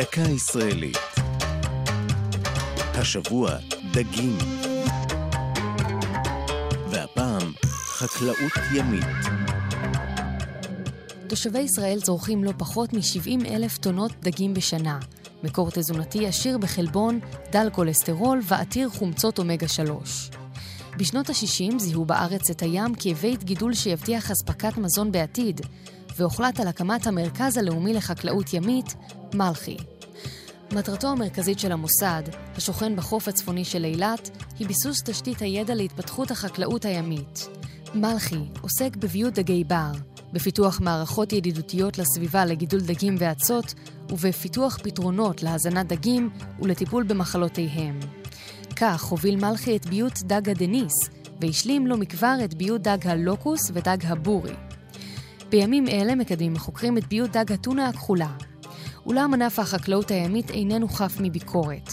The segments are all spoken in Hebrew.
דקה ישראלית. השבוע דגים. והפעם חקלאות ימית. תושבי ישראל צורכים לא פחות מ-70 אלף טונות דגים בשנה. מקור תזונתי עשיר בחלבון, דל כולסטרול ועתיר חומצות אומגה 3. בשנות ה-60 זיהו בארץ את הים כבית גידול שיבטיח אספקת מזון בעתיד, והוחלט על הקמת המרכז הלאומי לחקלאות ימית, מלכי. מטרתו המרכזית של המוסד, השוכן בחוף הצפוני של אילת, היא ביסוס תשתית הידע להתפתחות החקלאות הימית. מלכי עוסק בביוט דגי בר, בפיתוח מערכות ידידותיות לסביבה לגידול דגים ואצות, ובפיתוח פתרונות להזנת דגים ולטיפול במחלותיהם. כך הוביל מלכי את ביוט דג הדניס, והשלים לא מכבר את ביוט דג הלוקוס ודג הבורי. בימים אלה מקדמים החוקרים את ביוט דג הטונה הכחולה. אולם ענף החקלאות הימית איננו חף מביקורת.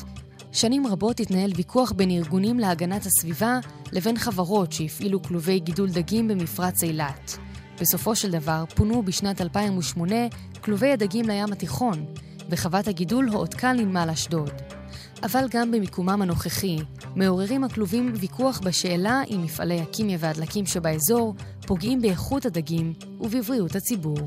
שנים רבות התנהל ויכוח בין ארגונים להגנת הסביבה לבין חברות שהפעילו כלובי גידול דגים במפרץ אילת. בסופו של דבר פונו בשנת 2008 כלובי הדגים לים התיכון, וחוות הגידול הועתקה לנמל אשדוד. אבל גם במיקומם הנוכחי, מעוררים הכלובים ויכוח בשאלה אם מפעלי הכימיה והדלקים שבאזור פוגעים באיכות הדגים ובבריאות הציבור.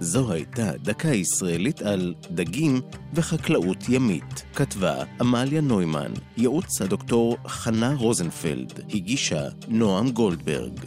זו הייתה דקה ישראלית על דגים וחקלאות ימית. כתבה עמליה נוימן, ייעוץ הדוקטור חנה רוזנפלד, הגישה נועם גולדברג.